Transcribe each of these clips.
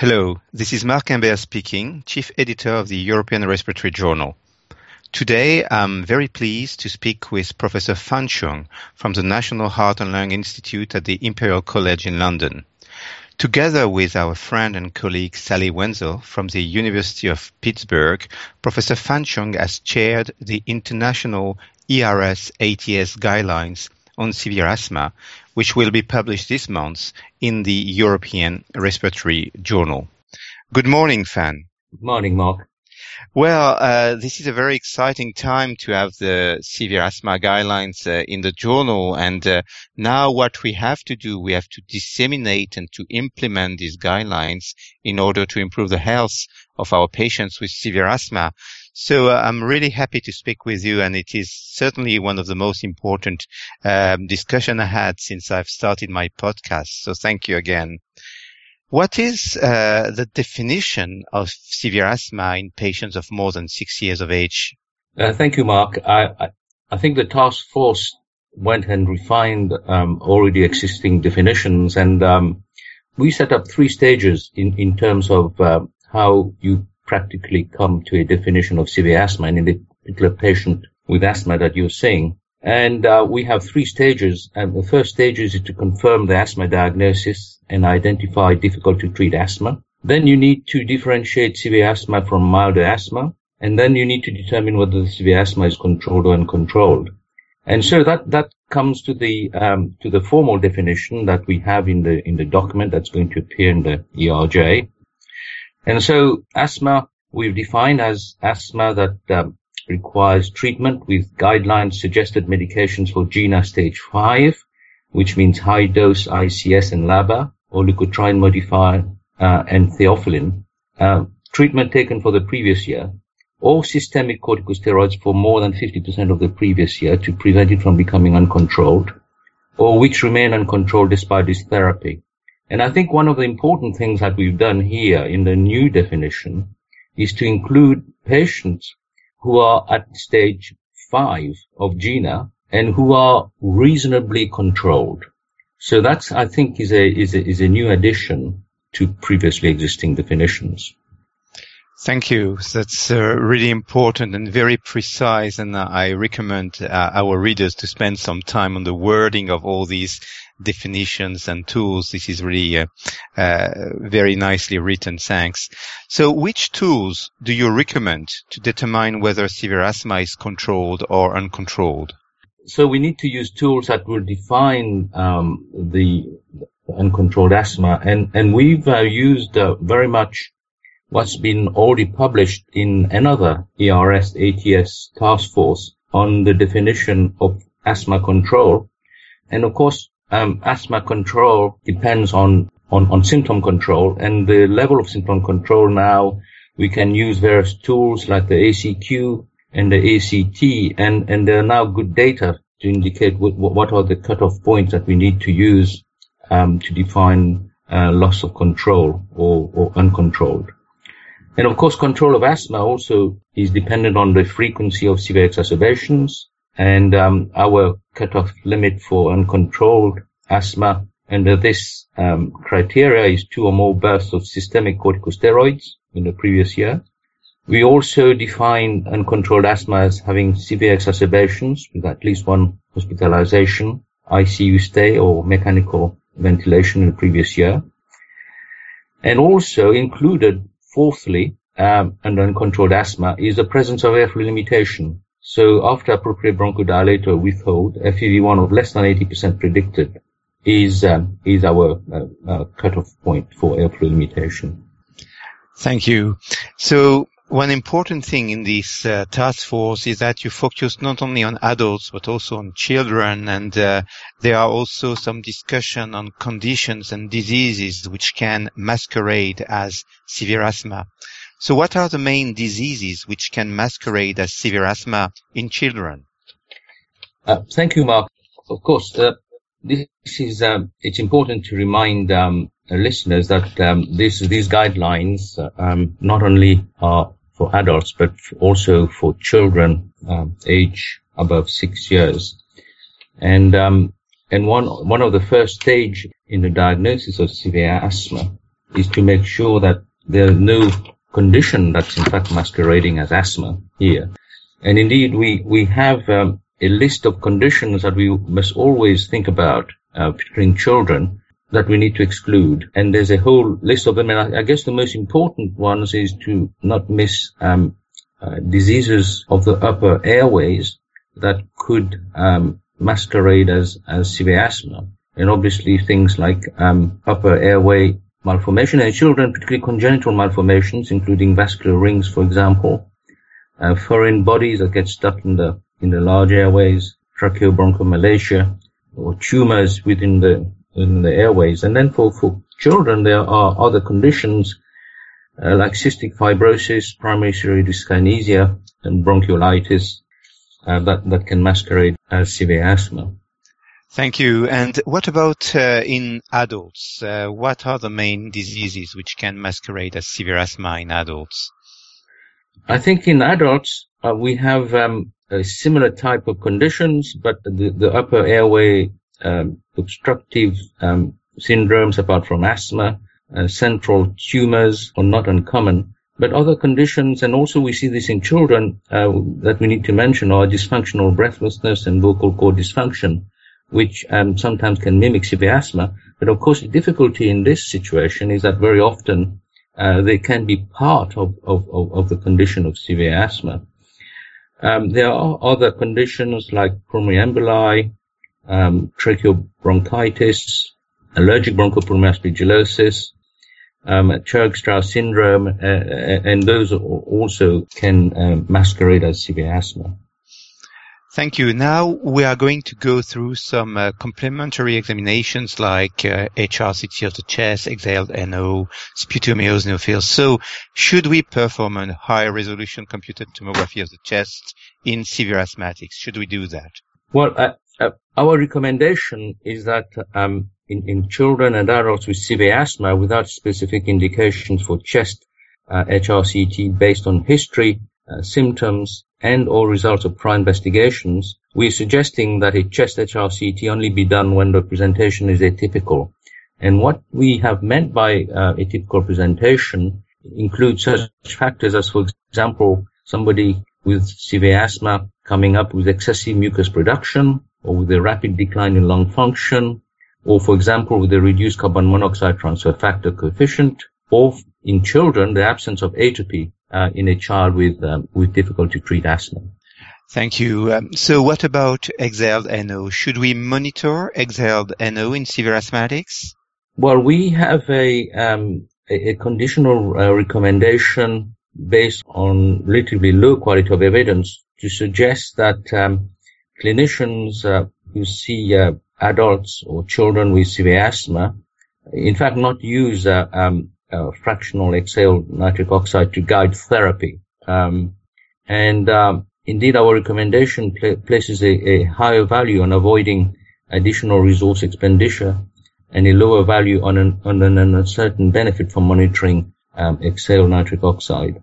Hello, this is Marc Humbert speaking, Chief Editor of the European Respiratory Journal. Today, I'm very pleased to speak with Professor Fan Chung from the National Heart and Lung Institute at the Imperial College in London. Together with our friend and colleague Sally Wenzel from the University of Pittsburgh, Professor Fan Chung has chaired the International ERS ATS guidelines on severe asthma, which will be published this month in the European Respiratory Journal. Good morning, Fan. Good morning, Mark. Well, uh, this is a very exciting time to have the severe asthma guidelines uh, in the journal. And uh, now what we have to do, we have to disseminate and to implement these guidelines in order to improve the health of our patients with severe asthma. So uh, I'm really happy to speak with you, and it is certainly one of the most important um, discussion I had since I've started my podcast. So thank you again. What is uh, the definition of severe asthma in patients of more than six years of age? Uh, thank you, Mark. I, I, I, think the task force went and refined um, already existing definitions, and um, we set up three stages in, in terms of uh, how you practically come to a definition of severe asthma in the particular patient with asthma that you're seeing. And uh, we have three stages. And the first stage is to confirm the asthma diagnosis and identify difficult to treat asthma. Then you need to differentiate severe asthma from milder asthma. And then you need to determine whether the severe asthma is controlled or uncontrolled. And so that, that comes to the, um, to the formal definition that we have in the, in the document that's going to appear in the ERJ. And so asthma we've defined as asthma that um, requires treatment with guidelines suggested medications for GINA stage 5, which means high dose ICS and LABA or leukotriene modifier uh, and theophylline. Uh, treatment taken for the previous year or systemic corticosteroids for more than 50% of the previous year to prevent it from becoming uncontrolled or which remain uncontrolled despite this therapy. And I think one of the important things that we've done here in the new definition is to include patients who are at stage five of GINA and who are reasonably controlled. So that's, I think, is a, is a, is a new addition to previously existing definitions. Thank you. That's uh, really important and very precise. And I recommend uh, our readers to spend some time on the wording of all these definitions and tools. This is really uh, uh, very nicely written. Thanks. So which tools do you recommend to determine whether severe asthma is controlled or uncontrolled? So we need to use tools that will define um, the uncontrolled asthma. And, and we've uh, used very much what's been already published in another ERS ATS task force on the definition of asthma control. And of course, um, asthma control depends on, on, on symptom control and the level of symptom control now we can use various tools like the ACQ and the ACT and, and there are now good data to indicate what, what are the cutoff points that we need to use um, to define uh, loss of control or, or uncontrolled. And of course, control of asthma also is dependent on the frequency of severe exacerbations. And um, our cutoff limit for uncontrolled asthma under this um, criteria is two or more bursts of systemic corticosteroids in the previous year. We also define uncontrolled asthma as having severe exacerbations with at least one hospitalization, ICU stay, or mechanical ventilation in the previous year. And also included Fourthly, um, under uncontrolled asthma is the presence of airflow limitation. So after appropriate bronchodilator withhold, FEV1 of less than 80% predicted is um, is our uh, uh, cutoff point for airflow limitation. Thank you. So one important thing in this uh, task force is that you focus not only on adults but also on children, and uh, there are also some discussion on conditions and diseases which can masquerade as severe asthma. So, what are the main diseases which can masquerade as severe asthma in children? Uh, thank you, Mark. Of course, uh, this is um, it's important to remind um, listeners that um, this, these guidelines uh, um, not only are for adults, but also for children um, age above six years. And um, and one one of the first stage in the diagnosis of severe asthma is to make sure that there are no condition that's in fact masquerading as asthma here. And indeed, we, we have um, a list of conditions that we must always think about, uh, particularly in children, that we need to exclude. And there's a whole list of them. And I, I guess the most important ones is to not miss um, uh, diseases of the upper airways that could um, masquerade as, as severe asthma. And obviously things like um, upper airway malformation in children, particularly congenital malformations, including vascular rings, for example, uh, foreign bodies that get stuck in the in the large airways, tracheobronchomalacia, or tumors within the in the airways. And then for, for children, there are other conditions uh, like cystic fibrosis, primary ciliary dyskinesia, and bronchiolitis uh, that, that can masquerade as severe asthma. Thank you. And what about uh, in adults? Uh, what are the main diseases which can masquerade as severe asthma in adults? I think in adults, uh, we have um, a similar type of conditions, but the, the upper airway um, obstructive um, syndromes, apart from asthma, uh, central tumors are not uncommon. But other conditions, and also we see this in children uh, that we need to mention, are dysfunctional breathlessness and vocal cord dysfunction, which um, sometimes can mimic severe asthma. But of course, the difficulty in this situation is that very often uh, they can be part of, of, of, the condition of severe asthma. Um, there are other conditions like pulmonary emboli, um, tracheobronchitis, allergic bronchopulmonary aspergillosis, um, Churg-Strauss syndrome, uh, uh and those also can um, masquerade as severe asthma. Thank you. Now we are going to go through some uh, complementary examinations like uh, HRCT of the chest, exhaled NO, sputum eosinophils. So should we perform a high resolution computed tomography of the chest in severe asthmatics? Should we do that? Well, uh, uh, our recommendation is that um, in, in, children and adults with severe asthma without specific indications for chest uh, HRCT based on history, uh, symptoms, and or results of prior investigations, we're suggesting that a chest HRCT only be done when the presentation is atypical. And what we have meant by uh, atypical presentation includes such factors as, for example, somebody with severe asthma coming up with excessive mucus production, or with a rapid decline in lung function, or for example, with a reduced carbon monoxide transfer factor coefficient, or in children, the absence of atopy uh, in a child with um, with difficult to treat asthma. Thank you. Um, so what about exhaled NO? Should we monitor exhaled NO in severe asthmatics? Well, we have a, um, a, a, conditional uh, recommendation based on relatively low quality of evidence to suggest that um, clinicians uh, who see uh, adults or children with severe asthma, in fact, not use uh, um, fractional exhaled nitric oxide to guide therapy. Um, and um, indeed, our recommendation pl- places a, a, higher value on avoiding additional resource expenditure and a lower value on an, on an uncertain benefit from monitoring um, exhaled nitric oxide.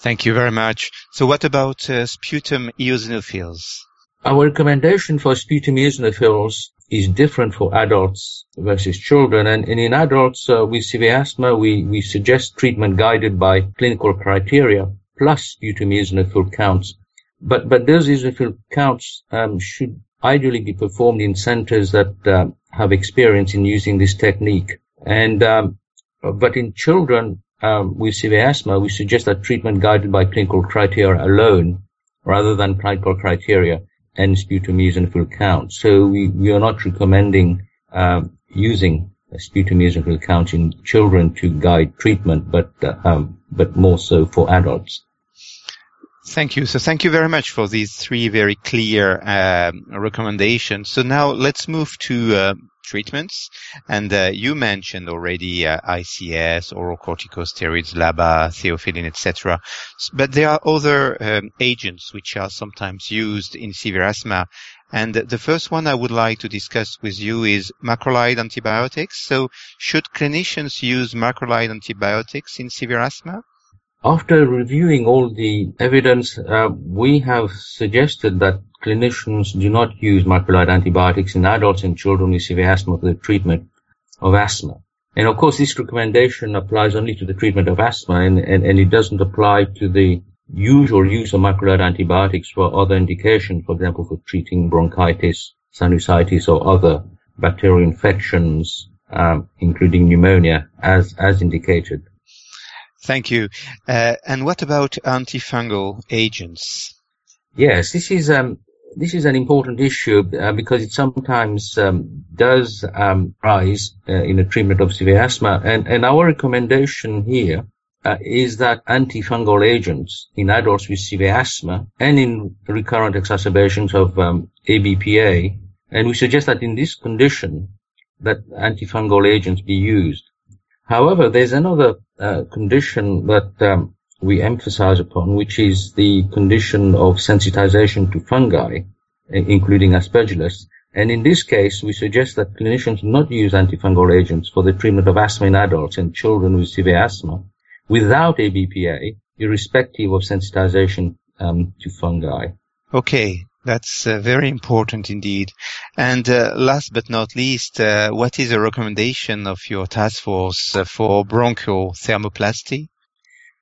Thank you very much. So what about uh, sputum eosinophils? Our recommendation for sputum eosinophils is different for adults versus children. And, and in adults uh, with severe asthma, we, we suggest treatment guided by clinical criteria plus eosinophil counts. But, but those eosinophil counts um, should ideally be performed in centers that uh, have experience in using this technique. And um, but in children um, with severe asthma, we suggest that treatment guided by clinical criteria alone, rather than clinical criteria and sputum eosinophil count. So we, we are not recommending uh, using sputum eosinophil count in children to guide treatment, but uh, um, but more so for adults. Thank you. So thank you very much for these three very clear um, recommendations. So now let's move to uh, treatments. And uh, you mentioned already uh, ICS, oral corticosteroids, LABA, theophylline, etc. But there are other um, agents which are sometimes used in severe asthma. And the first one I would like to discuss with you is macrolide antibiotics. So should clinicians use macrolide antibiotics in severe asthma? After reviewing all the evidence, uh, we have suggested that clinicians do not use macrolide antibiotics in adults and children with severe asthma for the treatment of asthma. And of course, this recommendation applies only to the treatment of asthma and, and, and it doesn't apply to the usual use of macrolide antibiotics for other indications, for example, for treating bronchitis, sinusitis, or other bacterial infections, um, including pneumonia, as, as indicated. Thank you. Uh, and what about antifungal agents? Yes, this is um, this is an important issue uh, because it sometimes um, does um, rise uh, in the treatment of severe asthma, and, and our recommendation here uh, is that antifungal agents in adults with severe asthma and in recurrent exacerbations of um, ABPA, and we suggest that in this condition that antifungal agents be used. However, there's another uh, condition that um, we emphasize upon, which is the condition of sensitization to fungi, including aspergillus. And in this case, we suggest that clinicians not use antifungal agents for the treatment of asthma in adults and children with severe asthma without ABPA, irrespective of sensitization um, to fungi. Okay, that's uh, very important indeed. And uh, last but not least, uh, what is a recommendation of your task force uh, for bronchial thermoplasty?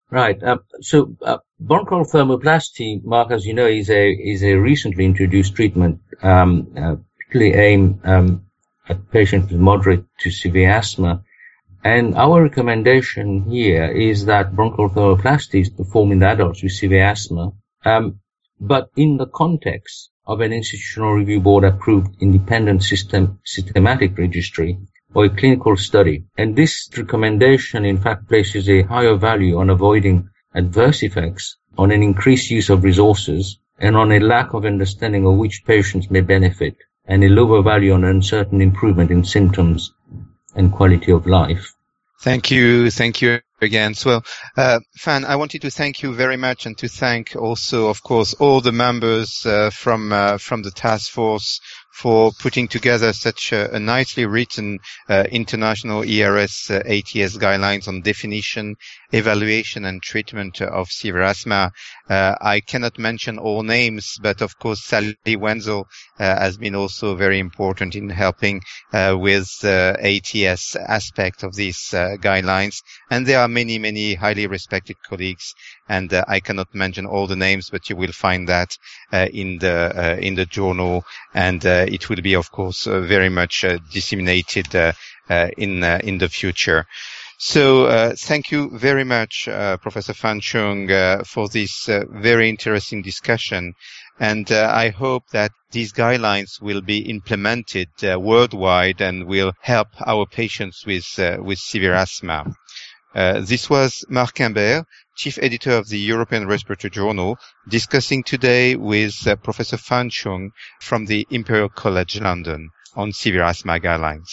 Right. Uh, so uh, bronchial thermoplasty, Mark, as you know, is a is a recently introduced treatment, um, uh, particularly aimed um, at patients with moderate to severe asthma. And our recommendation here is that bronchial thermoplasty is performed in adults with severe asthma, um, but in the context of an institutional review board approved independent system systematic registry or a clinical study. And this recommendation, in fact, places a higher value on avoiding adverse effects, on an increased use of resources, and on a lack of understanding of which patients may benefit, and a lower value on uncertain improvement in symptoms and quality of life. Thank you. Thank you again. So, uh, Fan, I wanted to thank you very much and to thank also, of course, all the members uh, from uh, from the task force for putting together such a, a nicely written uh, international ERS uh, ATS guidelines on definition, evaluation, and treatment of severe asthma. Uh, I cannot mention all names, but of course, Sally Wenzel uh, has been also very important in helping uh, with the ATS aspect of these uh, guidelines. And there are many, many highly respected colleagues and uh, I cannot mention all the names, but you will find that uh, in the uh, in the journal, and uh, it will be, of course, uh, very much uh, disseminated uh, uh, in uh, in the future. So thank you very much, Professor Fan Chung, for this very interesting discussion. And I hope that these guidelines will be implemented worldwide and will help our patients with with severe asthma. Uh, this was Marc Humbert, chief editor of the European Respiratory Journal, discussing today with uh, Professor Fan Chung from the Imperial College London on severe asthma guidelines.